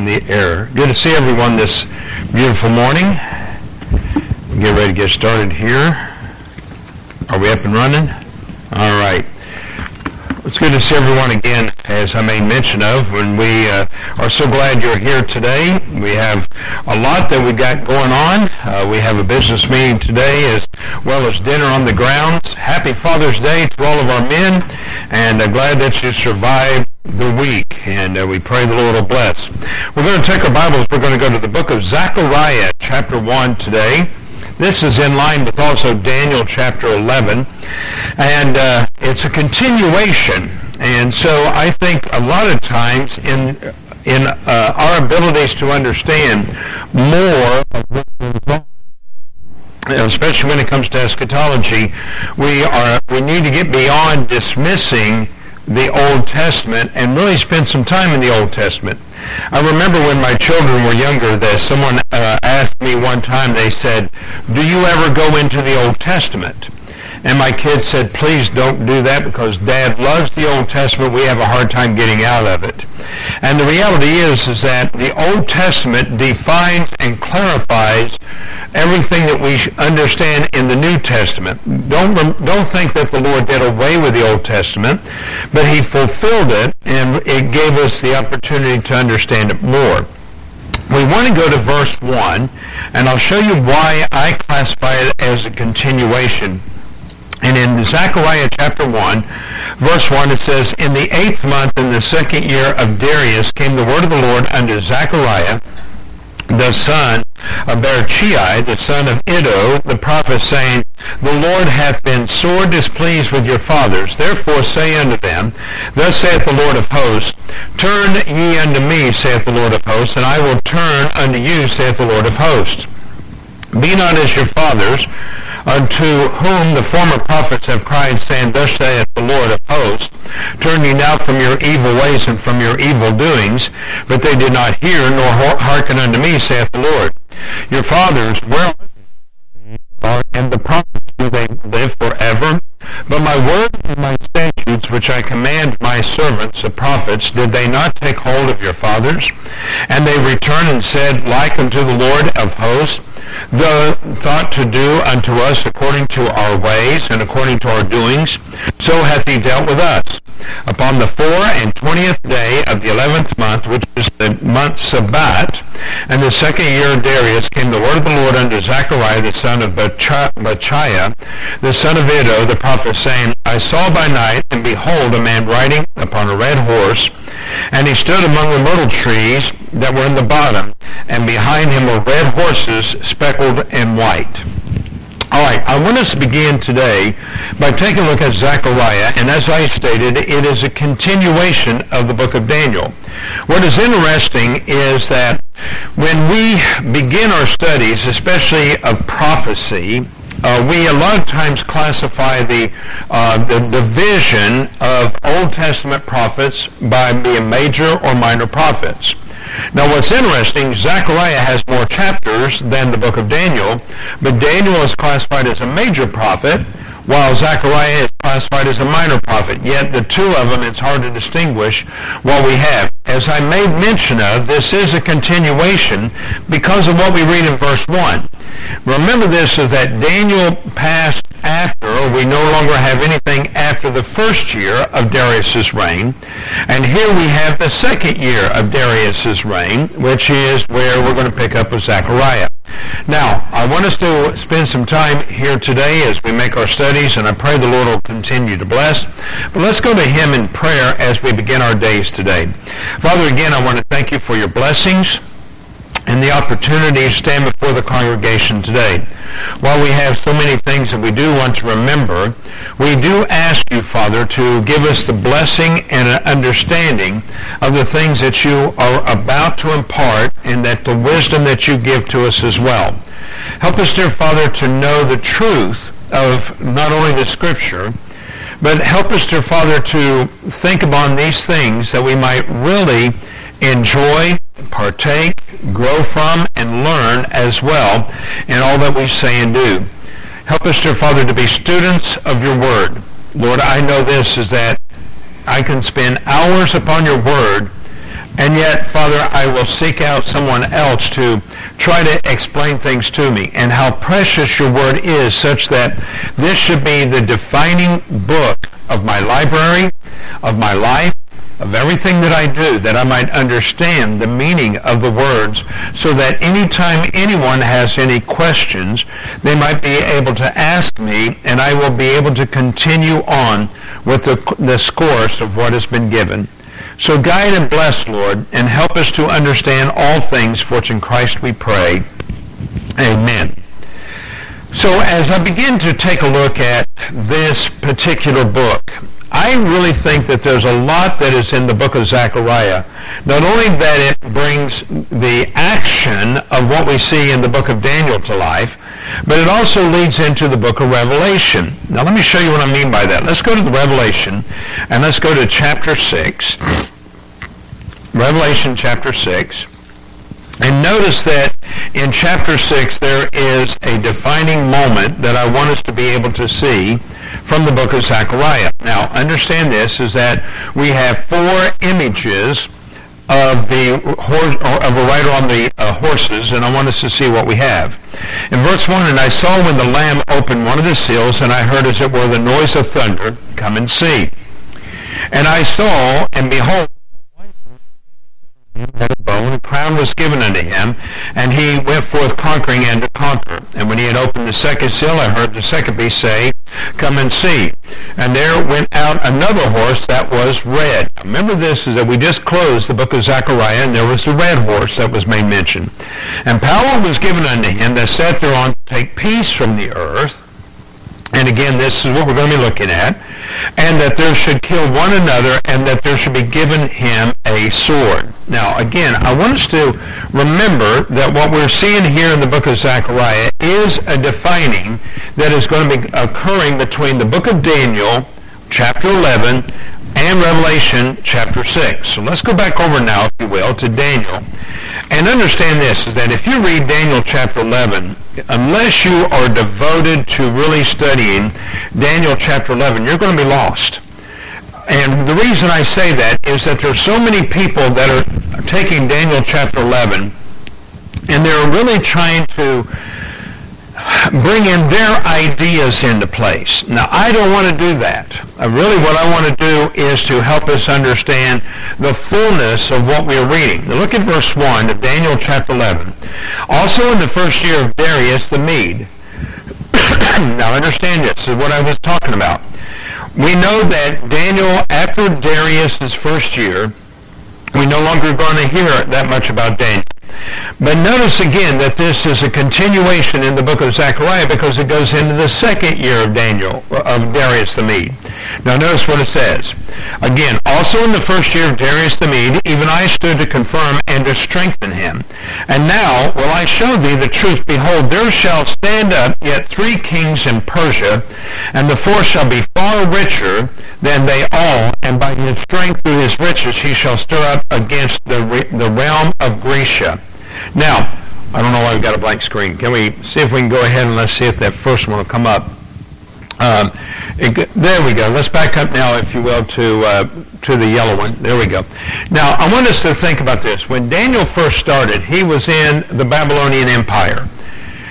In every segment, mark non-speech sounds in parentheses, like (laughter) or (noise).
on the air. Good to see everyone this beautiful morning. Get ready to get started here. Are we up and running? All right. It's good to see everyone again, as I made mention of, when we uh, are so glad you're here today. We have a lot that we got going on. Uh, we have a business meeting today as well as dinner on the grounds. Happy Father's Day to all of our men, and uh, glad that you survived the week, and uh, we pray the Lord will bless. We're going to take our Bibles. We're going to go to the book of Zechariah, chapter 1 today. This is in line with also Daniel chapter 11. And uh, it's a continuation. And so I think a lot of times in, in uh, our abilities to understand more of what goes on, especially when it comes to eschatology, we, are, we need to get beyond dismissing the Old Testament and really spend some time in the Old Testament. I remember when my children were younger that someone uh, asked me one time, they said, do you ever go into the Old Testament? And my kids said, please don't do that because Dad loves the Old Testament. We have a hard time getting out of it. And the reality is, is that the Old Testament defines and clarifies everything that we understand in the New Testament. Don't, don't think that the Lord did away with the Old Testament, but he fulfilled it and it gave us the opportunity to understand it more we want to go to verse 1, and I'll show you why I classify it as a continuation and in Zechariah chapter 1, verse 1, it says, In the eighth month, in the second year of Darius, came the word of the Lord unto Zechariah, the son of Berechiah, the son of Iddo, the prophet, saying, The Lord hath been sore displeased with your fathers. Therefore say unto them, Thus saith the Lord of hosts, Turn ye unto me, saith the Lord of hosts, and I will turn unto you, saith the Lord of hosts. Be not as your fathers, unto whom the former prophets have cried, saying, Thus saith the Lord of hosts, Turn ye now from your evil ways and from your evil doings. But they did not hear, nor hearken unto me, saith the Lord. Your fathers, where are and the prophets, do they live forever? But my word and my statutes, which I command my servants, the prophets, did they not take hold of your fathers? And they returned and said, Like unto the Lord of hosts, the thought to do unto us according to our ways and according to our doings, so hath he dealt with us. Upon the four and twentieth day of the eleventh month, which is the month Sebat, and the second year of Darius, came the word of the Lord unto Zechariah the son of Berechiah, the son of Iddo, the prophet, saying, I saw by night, and behold, a man riding upon a red horse, and he stood among the myrtle trees that were in the bottom, and behind him were red horses speckled and white. All right, I want us to begin today by taking a look at Zechariah, and as I stated, it is a continuation of the book of Daniel. What is interesting is that when we begin our studies, especially of prophecy, uh, we a lot of times classify the, uh, the division of Old Testament prophets by being major or minor prophets. Now what's interesting, Zechariah has more chapters than the book of Daniel, but Daniel is classified as a major prophet, while Zechariah is classified as a minor prophet. Yet the two of them, it's hard to distinguish what we have. As I made mention of, this is a continuation because of what we read in verse 1. Remember this is that Daniel passed after, we no longer have anything after the first year of Darius's reign. And here we have the second year of Darius's reign, which is where we're going to pick up with Zechariah. Now, I want us to spend some time here today as we make our studies, and I pray the Lord will continue to bless. But let's go to him in prayer as we begin our days today. Father, again, I want to thank you for your blessings and the opportunity to stand before the congregation today. While we have so many things that we do want to remember, we do ask you, Father, to give us the blessing and understanding of the things that you are about to impart and that the wisdom that you give to us as well. Help us, dear Father, to know the truth of not only the Scripture, but help us, dear Father, to think upon these things that we might really enjoy, partake, grow from, and learn as well in all that we say and do. Help us, dear Father, to be students of your word. Lord, I know this is that I can spend hours upon your word And yet, Father, I will seek out someone else to try to explain things to me and how precious your word is such that this should be the defining book of my library, of my life, of everything that I do, that I might understand the meaning of the words, so that anytime anyone has any questions, they might be able to ask me, and I will be able to continue on with the, the course of what has been given. So guide and bless, Lord, and help us to understand all things, for it's in Christ we pray. Amen. So as I begin to take a look at this particular book, I really think that there's a lot that is in the book of Zechariah. Not only that it brings the action of what we see in the book of Daniel to life, but it also leads into the book of Revelation. Now let me show you what I mean by that. Let's go to the Revelation and let's go to chapter 6. Revelation chapter 6. And notice that in chapter 6 there is a defining moment that I want us to be able to see from the book of Zechariah. Now, understand this is that we have four images of the horse, of a rider on the uh, horses, and I want us to see what we have. In verse 1, And I saw when the Lamb opened one of the seals, and I heard as it were the noise of thunder, come and see. And I saw, and behold, and a crown was given unto him, and he went forth conquering and to conquer. And when he had opened the second seal, I heard the second beast say, Come and see. And there went out another horse that was red. Remember this is that we just closed the book of Zechariah, and there was the red horse that was made mention. And power was given unto him that sat thereon to take peace from the earth. And again, this is what we're going to be looking at and that there should kill one another, and that there should be given him a sword. Now, again, I want us to remember that what we're seeing here in the book of Zechariah is a defining that is going to be occurring between the book of Daniel, chapter 11, and Revelation chapter 6. So let's go back over now, if you will, to Daniel. And understand this, is that if you read Daniel chapter 11, unless you are devoted to really studying Daniel chapter 11, you're going to be lost. And the reason I say that is that there are so many people that are taking Daniel chapter 11 and they're really trying to bring in their ideas into place. Now, I don't want to do that. Uh, really, what I want to do is to help us understand the fullness of what we're reading. Now, look at verse 1 of Daniel chapter 11. Also in the first year of Darius the Mede. (coughs) now, understand this. is what I was talking about. We know that Daniel, after Darius' first year, we no longer going to hear that much about Daniel. But notice again that this is a continuation in the book of Zechariah because it goes into the second year of Daniel, uh, of Darius the Mede. Now notice what it says. Again, also in the first year of Darius the Mede, even I stood to confirm and to strengthen him. And now will I show thee the truth. Behold, there shall stand up yet three kings in Persia, and the fourth shall be far richer than they all, and by his strength through his riches he shall stir up against the, the realm of Grecia. Now, I don't know why we've got a blank screen. Can we see if we can go ahead and let's see if that first one will come up. Um, it, there we go. Let's back up now, if you will, to uh, to the yellow one. There we go. Now, I want us to think about this. When Daniel first started, he was in the Babylonian Empire.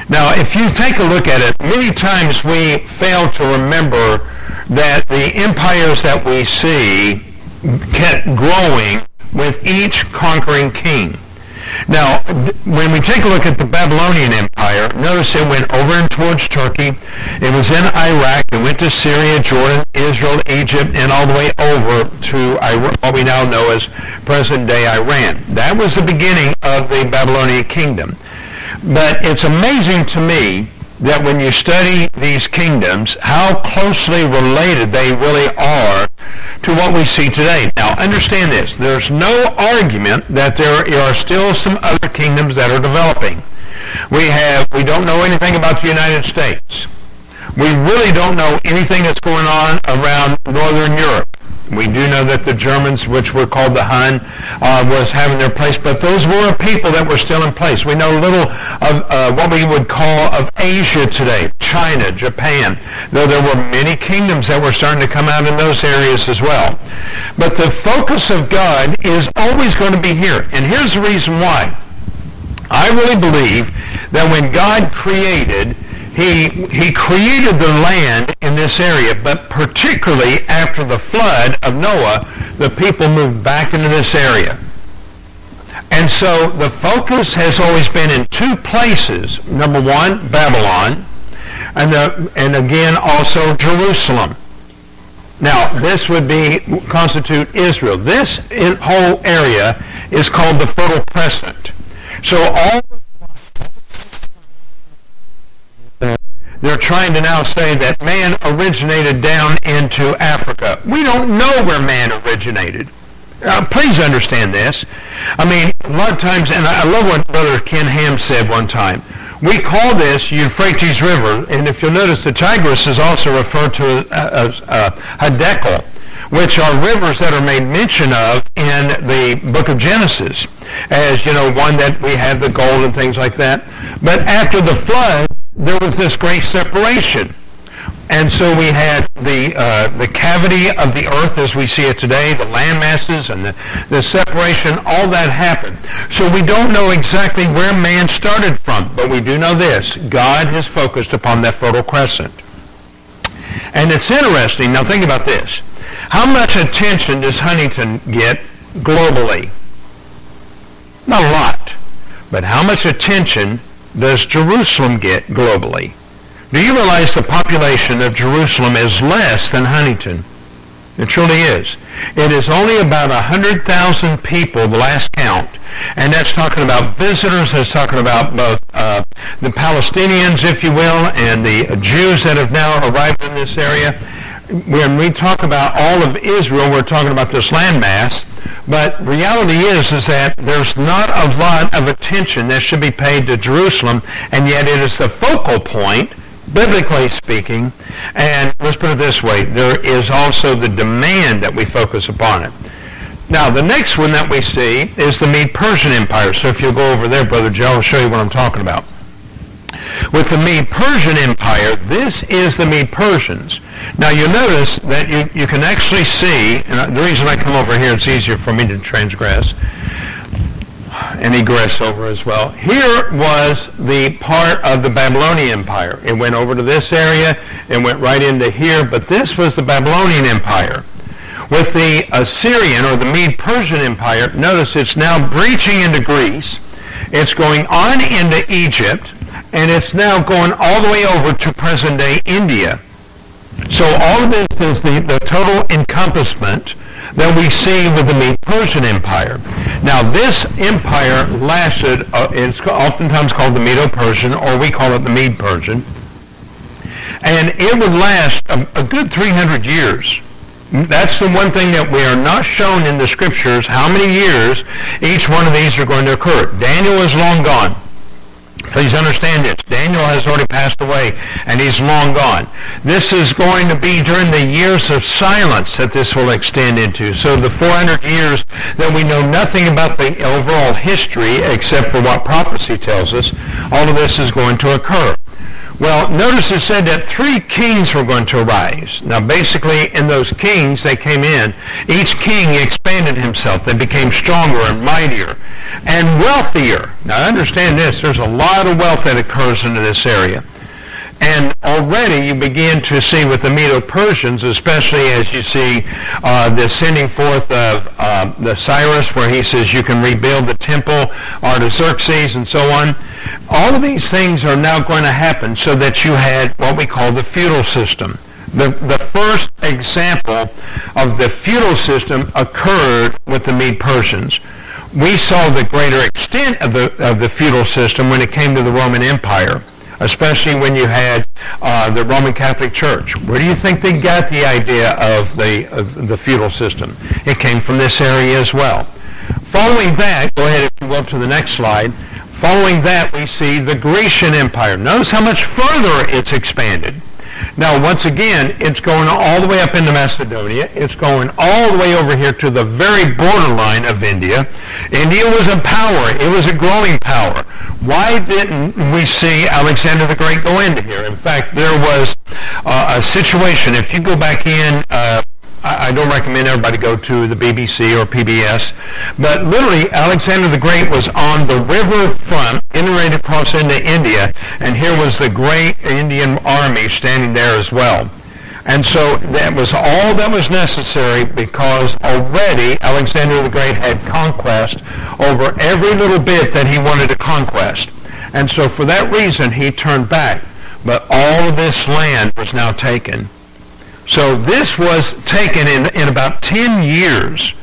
Now, if you take a look at it, many times we fail to remember that the empires that we see kept growing with each conquering king. Now, when we take a look at the Babylonian Empire, notice it went over and towards Turkey. It was in Iraq. It went to Syria, Jordan, Israel, Egypt, and all the way over to what we now know as present-day Iran. That was the beginning of the Babylonian kingdom. But it's amazing to me that when you study these kingdoms, how closely related they really are to what we see today. Now, understand this. There's no argument that there are still some other kingdoms that are developing. We have, we don't know anything about the United States. We really don't know anything that's going on around Northern Europe. We do know that the Germans, which were called the Hun, uh, was having their place, but those were a people that were still in place. We know little of uh, what we would call of Asia today, China, Japan, though there were many kingdoms that were starting to come out in those areas as well. But the focus of God is always going to be here. And here's the reason why. I really believe that when God created he, he created the land in this area, but particularly after the flood of Noah, the people moved back into this area. And so the focus has always been in two places. Number one, Babylon, and, the, and again also Jerusalem. Now, this would be constitute Israel. This whole area is called the Fertile Crescent. So all they're trying to now say that man originated down into Africa. We don't know where man originated. Uh, please understand this. I mean, a lot of times, and I love what Brother Ken Ham said one time. We call this Euphrates River, and if you'll notice, the Tigris is also referred to as uh, Hiddekel, which are rivers that are made mention of in the book of Genesis, as, you know, one that we have the gold and things like that. But after the flood, there was this great separation. And so we had the, uh, the cavity of the earth as we see it today, the land masses and the, the separation, all that happened. So we don't know exactly where man started from, but we do know this. God has focused upon that Fertile Crescent. And it's interesting, now think about this. How much attention does Huntington get globally? Not a lot. But how much attention does Jerusalem get globally? Do you realize the population of Jerusalem is less than Huntington? It truly is. It is only about 100,000 people, the last count, and that's talking about visitors, that's talking about both uh, the Palestinians, if you will, and the Jews that have now arrived in this area. When we talk about all of Israel, we're talking about this landmass, but reality is, is that there's not a lot of attention that should be paid to Jerusalem, and yet it is the focal point, biblically speaking. And let's put it this way, there is also the demand that we focus upon it. Now, the next one that we see is the Mede-Persian Empire. So if you'll go over there, Brother Joe, I'll show you what I'm talking about. With the Mede-Persian Empire, this is the Mede-Persians. Now you notice that you, you can actually see, and the reason I come over here, it's easier for me to transgress and egress over as well. Here was the part of the Babylonian Empire. It went over to this area, and went right into here, but this was the Babylonian Empire. With the Assyrian or the Mede-Persian Empire, notice it's now breaching into Greece. It's going on into Egypt, and it's now going all the way over to present-day India. So all of this is the, the total encompassment that we see with the Mede-Persian Empire. Now this empire lasted, uh, it's oftentimes called the Medo-Persian, or we call it the Mede-Persian, and it would last a, a good 300 years. That's the one thing that we are not shown in the scriptures, how many years each one of these are going to occur. Daniel is long gone. Please understand this. Daniel has already passed away, and he's long gone. This is going to be during the years of silence that this will extend into. So the 400 years that we know nothing about the overall history except for what prophecy tells us, all of this is going to occur. Well, notice it said that three kings were going to arise. Now, basically, in those kings, they came in. Each king expanded himself. They became stronger and mightier and wealthier. Now, understand this. There's a lot of wealth that occurs into this area. And already you begin to see with the Medo-Persians, especially as you see uh, the sending forth of uh, the Cyrus, where he says you can rebuild the temple, Artaxerxes, and so on. All of these things are now going to happen so that you had what we call the feudal system. The, the first example of the feudal system occurred with the Mede-Persians. We saw the greater extent of the, of the feudal system when it came to the Roman Empire especially when you had uh, the Roman Catholic Church. Where do you think they got the idea of the, of the feudal system? It came from this area as well. Following that, go ahead if you will to the next slide. Following that, we see the Grecian Empire. Notice how much further it's expanded. Now, once again, it's going all the way up into Macedonia. It's going all the way over here to the very borderline of India. India was a power. It was a growing power. Why didn't we see Alexander the Great go into here? In fact, there was uh, a situation. If you go back in uh, I don't recommend everybody go to the BBC or PBS, but literally Alexander the Great was on the river front, getting ready to cross into India, and here was the great Indian army standing there as well. And so that was all that was necessary because already Alexander the Great had conquest over every little bit that he wanted to conquest. And so for that reason, he turned back. But all of this land was now taken. So this was taken in, in about 10 years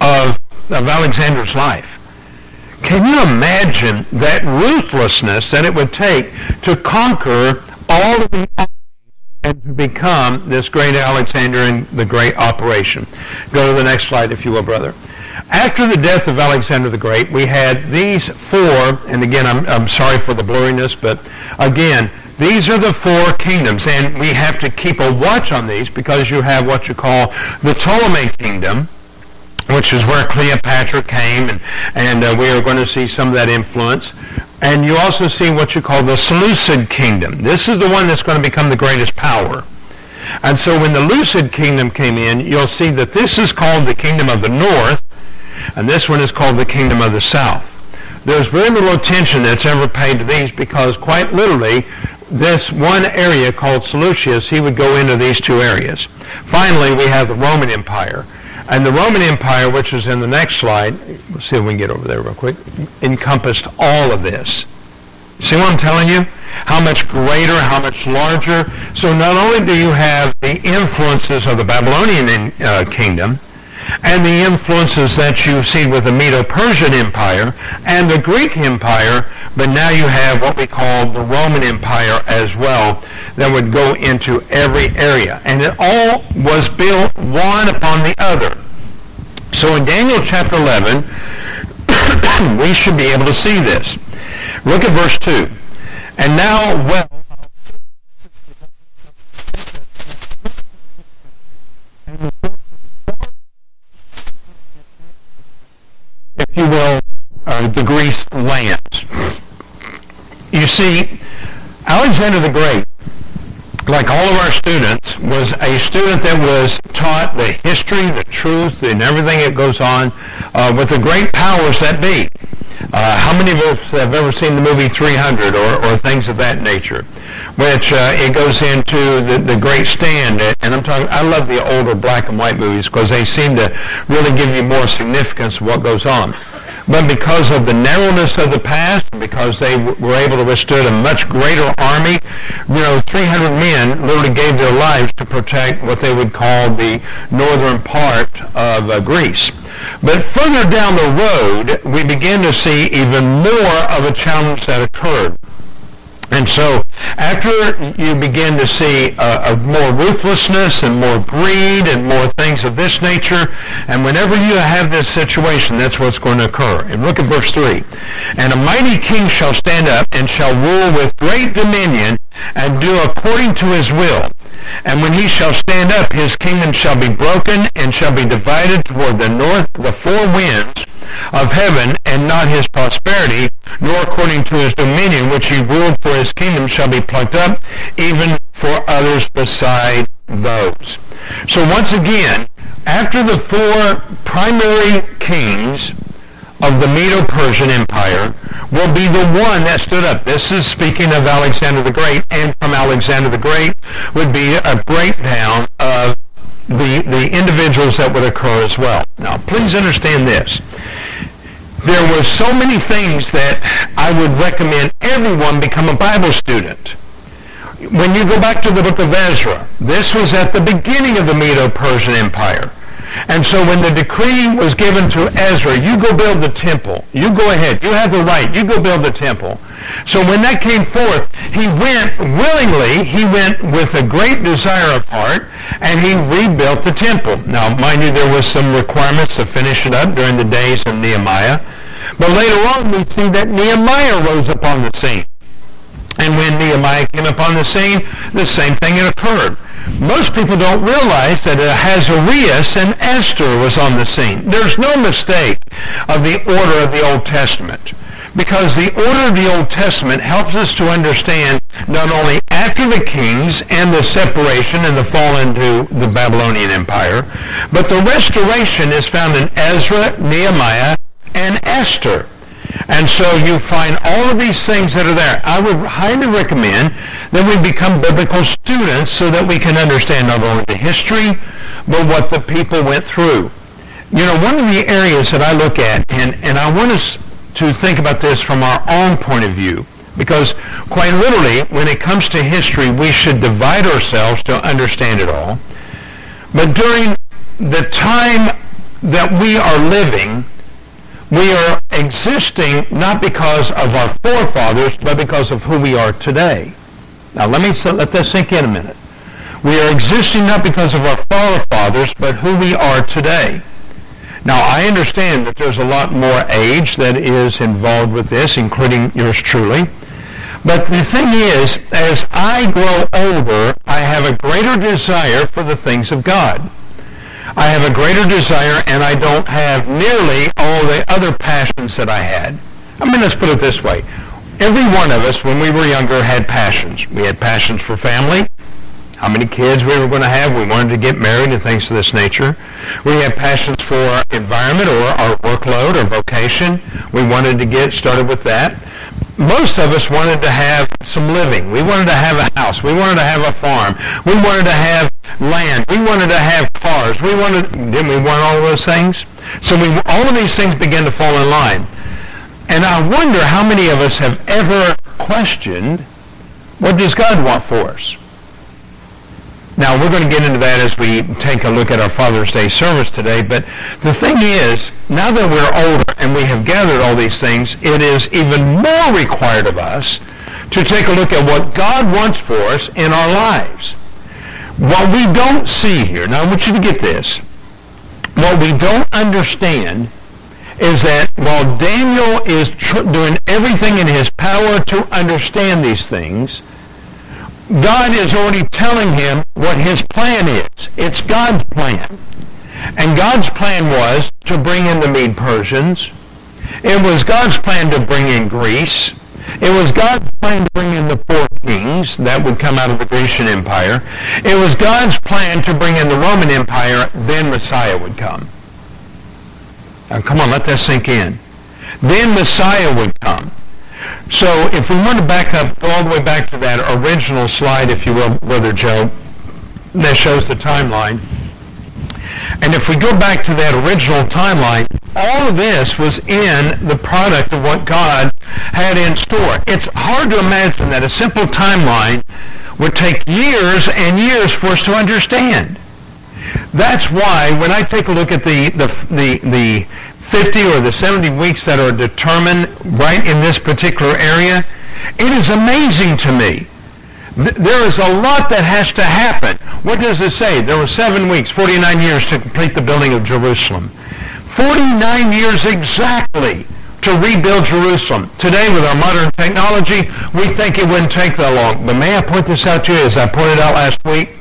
of, of Alexander's life. Can you imagine that ruthlessness that it would take to conquer all of the and to become this great Alexander and the great operation? Go to the next slide, if you will, brother. After the death of Alexander the Great, we had these four, and again, I'm, I'm sorry for the blurriness, but again, these are the four kingdoms, and we have to keep a watch on these because you have what you call the Ptolemy kingdom, which is where Cleopatra came, and, and uh, we are going to see some of that influence. And you also see what you call the Seleucid kingdom. This is the one that's going to become the greatest power. And so when the Seleucid kingdom came in, you'll see that this is called the kingdom of the north, and this one is called the kingdom of the south. There's very little attention that's ever paid to these because quite literally this one area called Seleucus, he would go into these two areas. Finally, we have the Roman Empire. And the Roman Empire, which is in the next slide, let's see if we can get over there real quick, encompassed all of this. See what I'm telling you? How much greater, how much larger. So not only do you have the influences of the Babylonian uh, kingdom, and the influences that you see with the Medo-Persian Empire and the Greek Empire, but now you have what we call the Roman Empire as well that would go into every area. And it all was built one upon the other. So in Daniel chapter 11, (coughs) we should be able to see this. Look at verse 2. And now, well, if you will, uh, the Greece lands. See, Alexander the Great, like all of our students, was a student that was taught the history, the truth, and everything that goes on uh, with the great powers that be. Uh, how many of us have ever seen the movie 300 or, or things of that nature? Which uh, it goes into the, the great stand, and I'm talking. I love the older black and white movies because they seem to really give you more significance of what goes on. But because of the narrowness of the past, because they were able to withstand a much greater army, you know, 300 men literally gave their lives to protect what they would call the northern part of uh, Greece. But further down the road, we begin to see even more of a challenge that occurred. And so after you begin to see a, a, more ruthlessness and more greed and more things of this nature, and whenever you have this situation, that's what's going to occur. And look at verse 3. And a mighty king shall stand up and shall rule with great dominion and do according to his will. And when he shall stand up, his kingdom shall be broken and shall be divided toward the north, the four winds of heaven, and not his prosperity, nor according to his dominion, which he ruled for his kingdom, shall be plucked up, even for others beside those. So once again, after the four primary kings of the Medo-Persian Empire will be the one that stood up. This is speaking of Alexander the Great, and from Alexander the Great would be a breakdown of the, the individuals that would occur as well. Now, please understand this. There were so many things that I would recommend everyone become a Bible student. When you go back to the book of Ezra, this was at the beginning of the Medo-Persian Empire. And so when the decree was given to Ezra, you go build the temple. You go ahead. You have the right. You go build the temple. So when that came forth, he went willingly, he went with a great desire of heart, and he rebuilt the temple. Now, mind you, there was some requirements to finish it up during the days of Nehemiah. But later on, we see that Nehemiah rose upon the scene. And when Nehemiah came upon the scene, the same thing had occurred. Most people don't realize that uh, Ahasuerus and Esther was on the scene. There's no mistake of the order of the Old Testament because the order of the Old Testament helps us to understand not only after the kings and the separation and the fall into the Babylonian Empire, but the restoration is found in Ezra, Nehemiah, and Esther. And so you find all of these things that are there. I would highly recommend that we become biblical students so that we can understand not only the history, but what the people went through. You know, one of the areas that I look at, and, and I want us to think about this from our own point of view, because quite literally, when it comes to history, we should divide ourselves to understand it all. But during the time that we are living, we are existing not because of our forefathers, but because of who we are today. Now let me let that sink in a minute. We are existing not because of our forefathers, but who we are today. Now I understand that there's a lot more age that is involved with this, including yours truly. But the thing is, as I grow older, I have a greater desire for the things of God. I have a greater desire and I don't have nearly all the other passions that I had. I mean, let's put it this way. Every one of us, when we were younger, had passions. We had passions for family, how many kids we were going to have. We wanted to get married and things of this nature. We had passions for our environment or our workload or vocation. We wanted to get started with that most of us wanted to have some living. We wanted to have a house. We wanted to have a farm. We wanted to have land. We wanted to have cars. We wanted, didn't we want all of those things? So we, all of these things began to fall in line. And I wonder how many of us have ever questioned, what does God want for us? Now, we're going to get into that as we take a look at our Father's Day service today, but the thing is, now that we're older and we have gathered all these things, it is even more required of us to take a look at what God wants for us in our lives. What we don't see here, now I want you to get this, what we don't understand is that while Daniel is tr- doing everything in his power to understand these things, God is already telling him what his plan is. It's God's plan. And God's plan was to bring in the Mede Persians. It was God's plan to bring in Greece. It was God's plan to bring in the four kings that would come out of the Grecian Empire. It was God's plan to bring in the Roman Empire. Then Messiah would come. Now come on, let that sink in. Then Messiah would come. So if we want to back up, all the way back to that original slide, if you will, Brother Joe, that shows the timeline. And if we go back to that original timeline, all of this was in the product of what God had in store. It's hard to imagine that a simple timeline would take years and years for us to understand. That's why when I take a look at the, the, the, the 50 or the 70 weeks that are determined right in this particular area, it is amazing to me. There is a lot that has to happen. What does it say? There were seven weeks, 49 years to complete the building of Jerusalem. 49 years exactly to rebuild Jerusalem. Today, with our modern technology, we think it wouldn't take that long. But may I point this out to you, as I pointed out last week?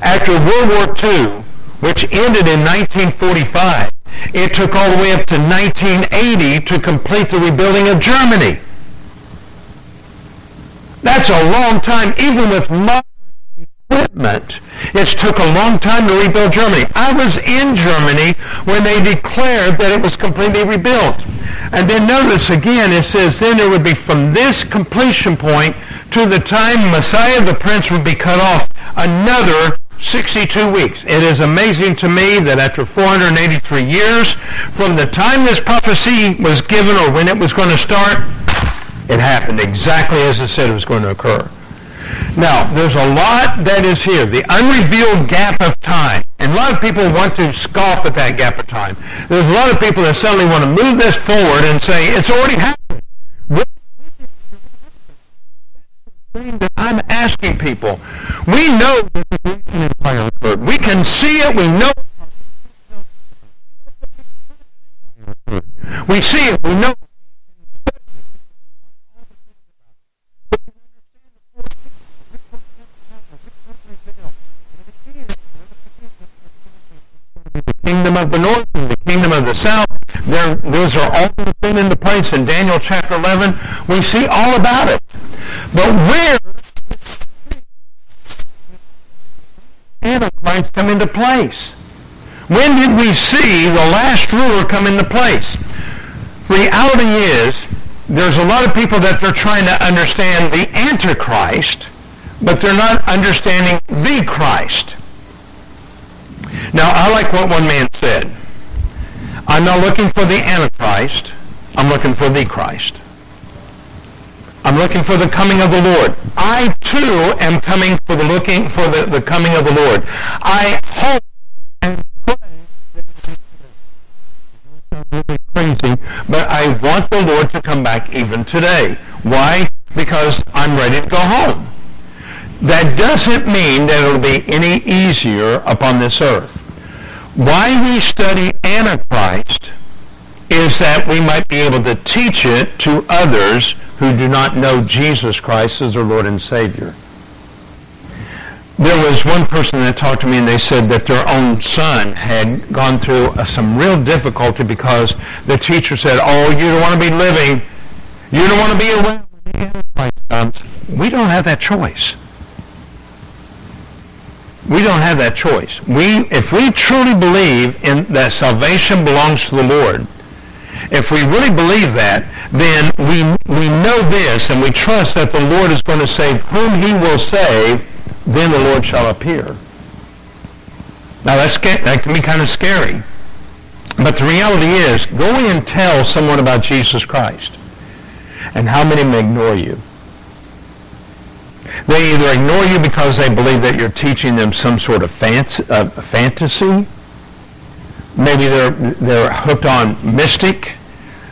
After World War II, which ended in 1945, it took all the way up to 1980 to complete the rebuilding of Germany. That's a long time, even with modern equipment. It took a long time to rebuild Germany. I was in Germany when they declared that it was completely rebuilt. And then notice again, it says then it would be from this completion point to the time Messiah the Prince would be cut off, another 62 weeks. It is amazing to me that after 483 years from the time this prophecy was given or when it was going to start, it happened exactly as it said it was going to occur. Now, there's a lot that is here, the unrevealed gap of time. And a lot of people want to scoff at that gap of time. There's a lot of people that suddenly want to move this forward and say, it's already happened. I'm asking people. We know. We can see it. We know. We see it. We know. Kingdom of the north and the kingdom of the south. There, those are all put into place in Daniel chapter 11. We see all about it. But where Antichrist come into place? When did we see the last ruler come into place? Reality is, there's a lot of people that they're trying to understand the Antichrist, but they're not understanding the Christ. Now, I like what one man said. I'm not looking for the Antichrist. I'm looking for the Christ. I'm looking for the coming of the Lord. I too am coming for the looking for the, the coming of the Lord. I hope and pray crazy, but I want the Lord to come back even today. Why? Because I'm ready to go home. That doesn't mean that it'll be any easier upon this earth. Why we study Antichrist is that we might be able to teach it to others who do not know Jesus Christ as their Lord and Savior. There was one person that talked to me and they said that their own son had gone through uh, some real difficulty because the teacher said, oh, you don't want to be living, you don't want to be around when the Antichrist comes. We don't have that choice. We don't have that choice. We, if we truly believe in that salvation belongs to the Lord, if we really believe that, then we, we know this and we trust that the Lord is going to save whom he will save, then the Lord shall appear. Now that's, that can be kind of scary. But the reality is, go and tell someone about Jesus Christ. And how many may ignore you? They either ignore you because they believe that you're teaching them some sort of uh, fantasy. Maybe they're, they're hooked on mystic.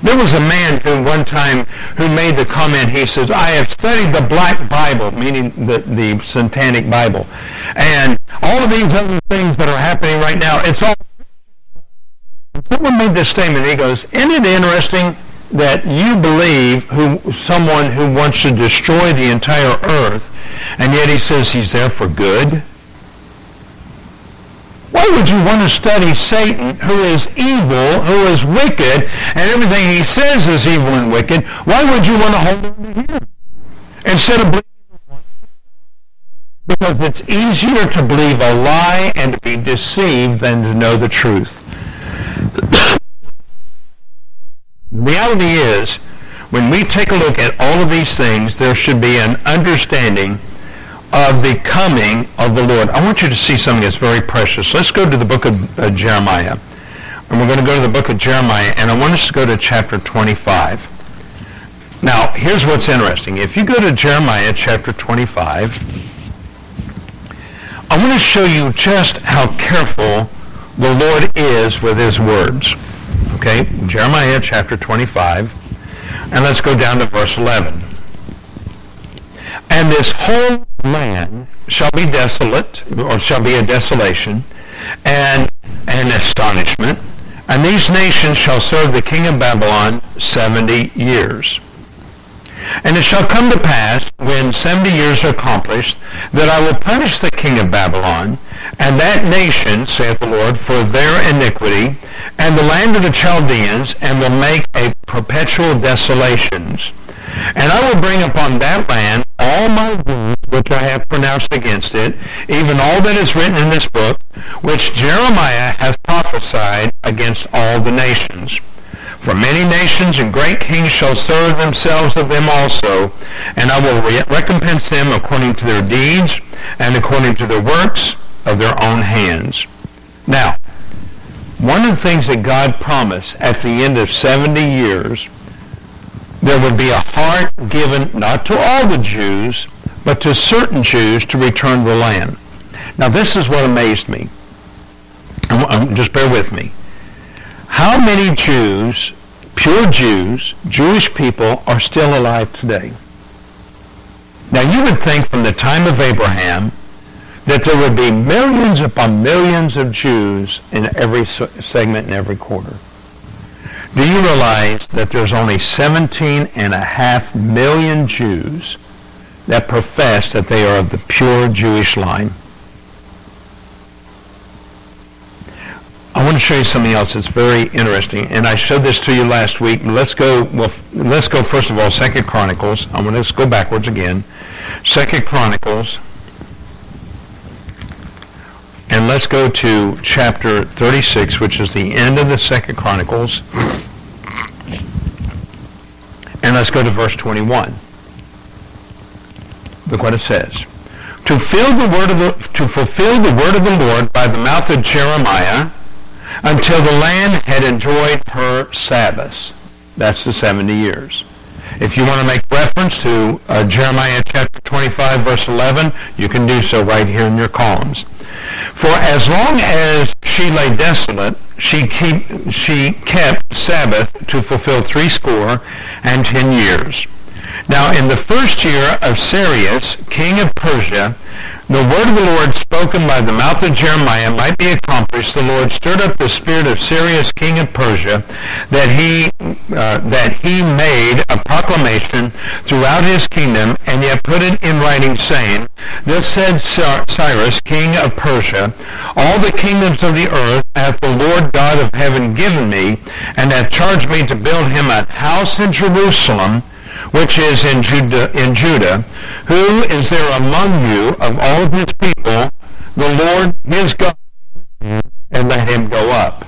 There was a man who one time who made the comment, he says, I have studied the black Bible, meaning the, the satanic Bible. And all of these other things that are happening right now, it's all... Someone made this statement. He goes, isn't it interesting that you believe who someone who wants to destroy the entire earth, and yet he says he's there for good? Why would you want to study Satan, who is evil, who is wicked, and everything he says is evil and wicked? Why would you want to hold on to him instead of believing because it's easier to believe a lie and to be deceived than to know the truth. the reality is, when we take a look at all of these things, there should be an understanding of the coming of the Lord. I want you to see something that's very precious. Let's go to the book of uh, Jeremiah. And we're going to go to the book of Jeremiah, and I want us to go to chapter 25. Now, here's what's interesting. If you go to Jeremiah chapter 25, I want to show you just how careful the Lord is with his words. Okay, Jeremiah chapter 25, and let's go down to verse 11. And this whole land shall be desolate, or shall be a desolation, and an astonishment. And these nations shall serve the king of Babylon seventy years. And it shall come to pass, when seventy years are accomplished, that I will punish the king of Babylon, and that nation, saith the Lord, for their iniquity, and the land of the Chaldeans, and will make a perpetual desolations. And I will bring upon that land all my words which I have pronounced against it, even all that is written in this book, which Jeremiah hath prophesied against all the nations. For many nations and great kings shall serve themselves of them also, and I will re- recompense them according to their deeds and according to the works of their own hands. Now, one of the things that God promised at the end of 70 years there would be a heart given not to all the Jews, but to certain Jews to return the land. Now this is what amazed me. Um, just bear with me. How many Jews, pure Jews, Jewish people, are still alive today? Now you would think from the time of Abraham that there would be millions upon millions of Jews in every segment in every quarter. Do you realize that there's only 17 and a half million Jews that profess that they are of the pure Jewish line? I want to show you something else that's very interesting, and I showed this to you last week. Let's go. Well, let's go first of all. Second Chronicles. I'm going to go backwards again. Second Chronicles, and let's go to chapter 36, which is the end of the Second Chronicles, and let's go to verse 21. Look what it says. To, the word of the, to fulfill the word of the Lord by the mouth of Jeremiah until the land had enjoyed her Sabbaths. That's the 70 years. If you want to make reference to uh, Jeremiah chapter 25, verse 11, you can do so right here in your columns. For as long as she lay desolate, she, keep, she kept Sabbath to fulfill threescore and ten years. Now in the first year of Cyrus, king of Persia, the word of the Lord spoken by the mouth of Jeremiah might be accomplished, the Lord stirred up the spirit of Cyrus, king of Persia, that he uh, that he made a proclamation throughout his kingdom, and yet put it in writing, saying, "This said Cyrus, king of Persia, all the kingdoms of the earth hath the Lord God of heaven given me, and hath charged me to build him a house in Jerusalem." Which is in Judah, in Judah, who is there among you of all of his people, the Lord his God, and let him go up.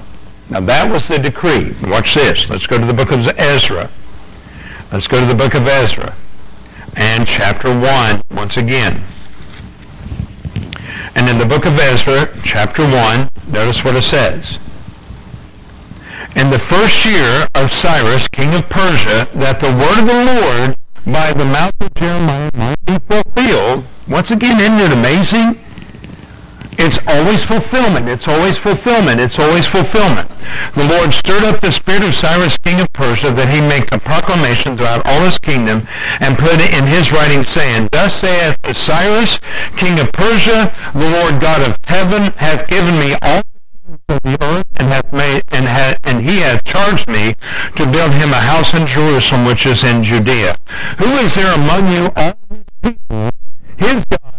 Now that was the decree. Watch this. Let's go to the book of Ezra. Let's go to the book of Ezra and chapter 1 once again. And in the book of Ezra, chapter 1, notice what it says in the first year of Cyrus, king of Persia, that the word of the Lord by the mouth of Jeremiah might be fulfilled. Once again, isn't it amazing? It's always fulfillment. It's always fulfillment. It's always fulfillment. The Lord stirred up the spirit of Cyrus, king of Persia, that he make a proclamation throughout all his kingdom, and put it in his writing, saying, Thus saith Cyrus, king of Persia, the Lord God of heaven hath given me all of the earth and hath made and had and he hath charged me to build him a house in Jerusalem which is in Judea. Who is there among you all his people, his God,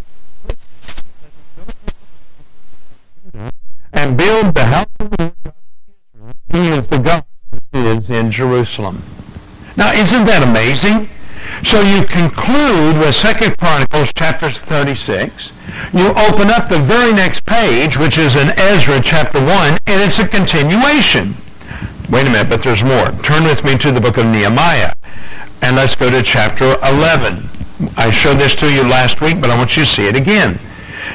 and build the house of the Lord He is the God which is in Jerusalem. Now isn't that amazing? So you conclude with Second Chronicles chapter 36 you open up the very next page, which is in Ezra chapter 1, and it's a continuation. Wait a minute, but there's more. Turn with me to the book of Nehemiah, and let's go to chapter 11. I showed this to you last week, but I want you to see it again.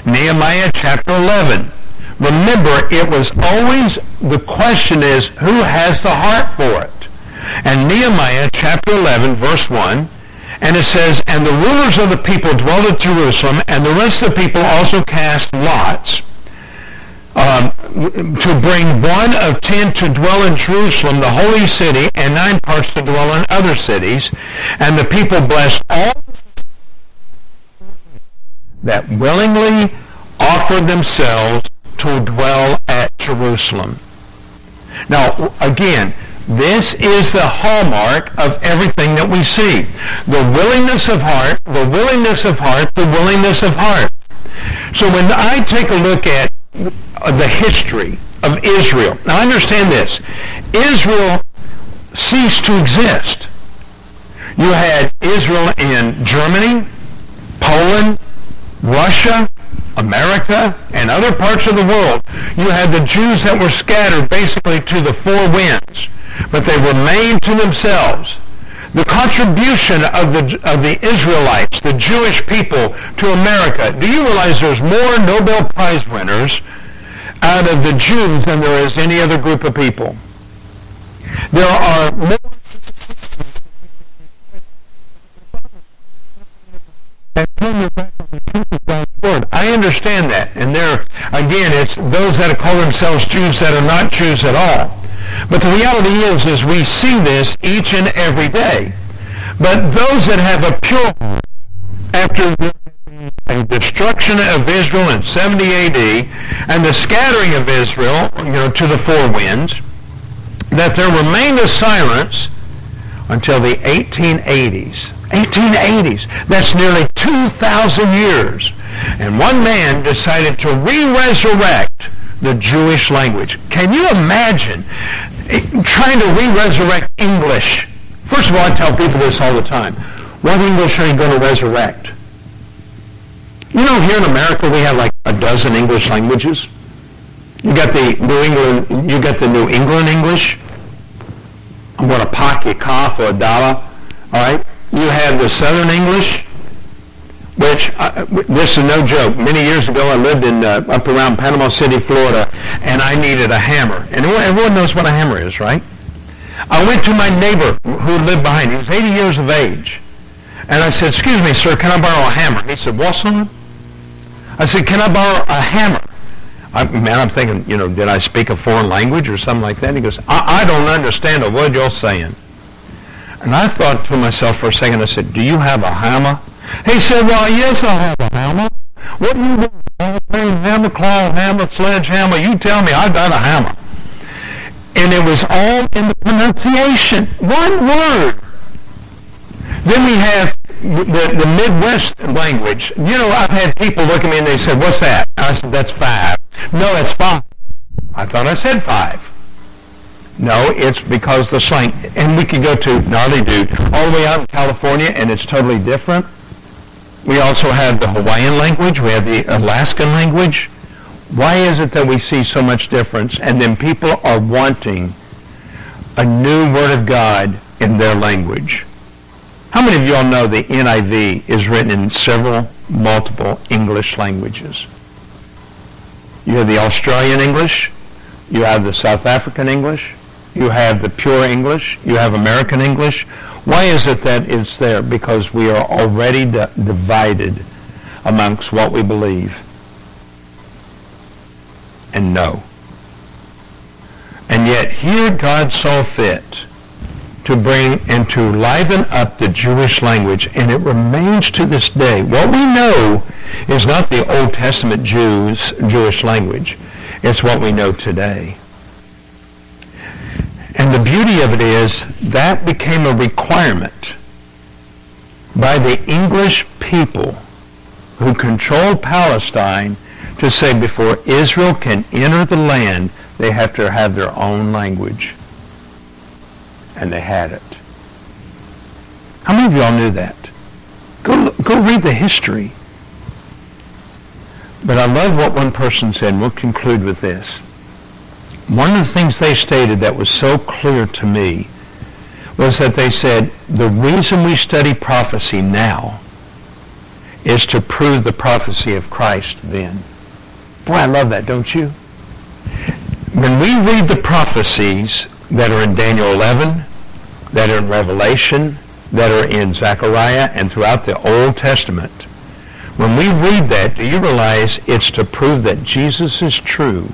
Nehemiah chapter 11. Remember, it was always, the question is, who has the heart for it? And Nehemiah chapter 11, verse 1, and it says, And the rulers of the people dwelt at Jerusalem, and the rest of the people also cast lots um, to bring one of ten to dwell in Jerusalem, the holy city, and nine parts to dwell in other cities. And the people blessed all that willingly offered themselves to dwell at Jerusalem. Now, again, this is the hallmark of everything that we see. The willingness of heart, the willingness of heart, the willingness of heart. So when I take a look at the history of Israel, now understand this. Israel ceased to exist. You had Israel in Germany, Poland, Russia, America, and other parts of the world. You had the Jews that were scattered basically to the four winds but they remained to themselves. The contribution of the, of the Israelites, the Jewish people to America, do you realize there's more Nobel Prize winners out of the Jews than there is any other group of people? There are more I understand that. And there, again, it's those that call themselves Jews that are not Jews at all. But the reality is, is we see this each and every day. But those that have a pure heart, after the destruction of Israel in 70 AD and the scattering of Israel, you know, to the four winds, that there remained a silence until the 1880s. 1880s. That's nearly 2,000 years. And one man decided to re-resurrect the Jewish language. Can you imagine trying to re-resurrect English? First of all, I tell people this all the time. What English are you going to resurrect? You know, here in America, we have like a dozen English languages. You got the New England, you got the New England English. I'm going to pock you cough or a dollar. All right. You have the Southern English, which uh, this is no joke. Many years ago, I lived in uh, up around Panama City, Florida, and I needed a hammer. And everyone knows what a hammer is, right? I went to my neighbor who lived behind. He was 80 years of age. And I said, excuse me, sir, can I borrow a hammer? He said, "What's son? I said, can I borrow a hammer? I, man, I'm thinking, you know, did I speak a foreign language or something like that? He goes, I, I don't understand a word you're saying. And I thought to myself for a second, I said, do you have a hammer? He said, well, yes, I have a hammer. What do you want? Hammer, claw, hammer, sledgehammer. You tell me, I got a hammer. And it was all in the pronunciation. One word. Then we have the, the Midwest language. You know, I've had people look at me and they said, what's that? I said, that's five. No, that's five. I thought I said five. No, it's because the slang, and we could go to gnarly dude all the way out in California, and it's totally different. We also have the Hawaiian language. We have the Alaskan language. Why is it that we see so much difference? And then people are wanting a new Word of God in their language. How many of you all know the NIV is written in several, multiple English languages? You have the Australian English, you have the South African English, you have the pure English, you have American English. Why is it that it's there? Because we are already divided amongst what we believe and know. And yet here God saw fit to bring and to liven up the Jewish language, and it remains to this day. What we know is not the Old Testament Jews Jewish language. It's what we know today. And the beauty of it is that became a requirement by the English people who controlled Palestine to say before Israel can enter the land, they have to have their own language and they had it. How many of y'all knew that? Go, go read the history. But I love what one person said, we'll conclude with this. One of the things they stated that was so clear to me was that they said, the reason we study prophecy now is to prove the prophecy of Christ then. Boy, I love that, don't you? When we read the prophecies that are in Daniel 11, that are in Revelation, that are in Zechariah, and throughout the Old Testament. When we read that, do you realize it's to prove that Jesus is true?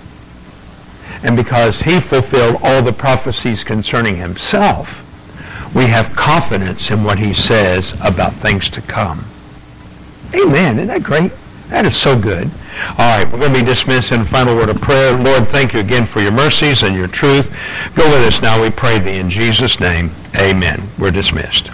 And because he fulfilled all the prophecies concerning himself, we have confidence in what he says about things to come. Amen. Isn't that great? That is so good. All right, we're going to be dismissed in a final word of prayer. Lord, thank you again for your mercies and your truth. Go with us now, we pray thee in Jesus' name. Amen. We're dismissed.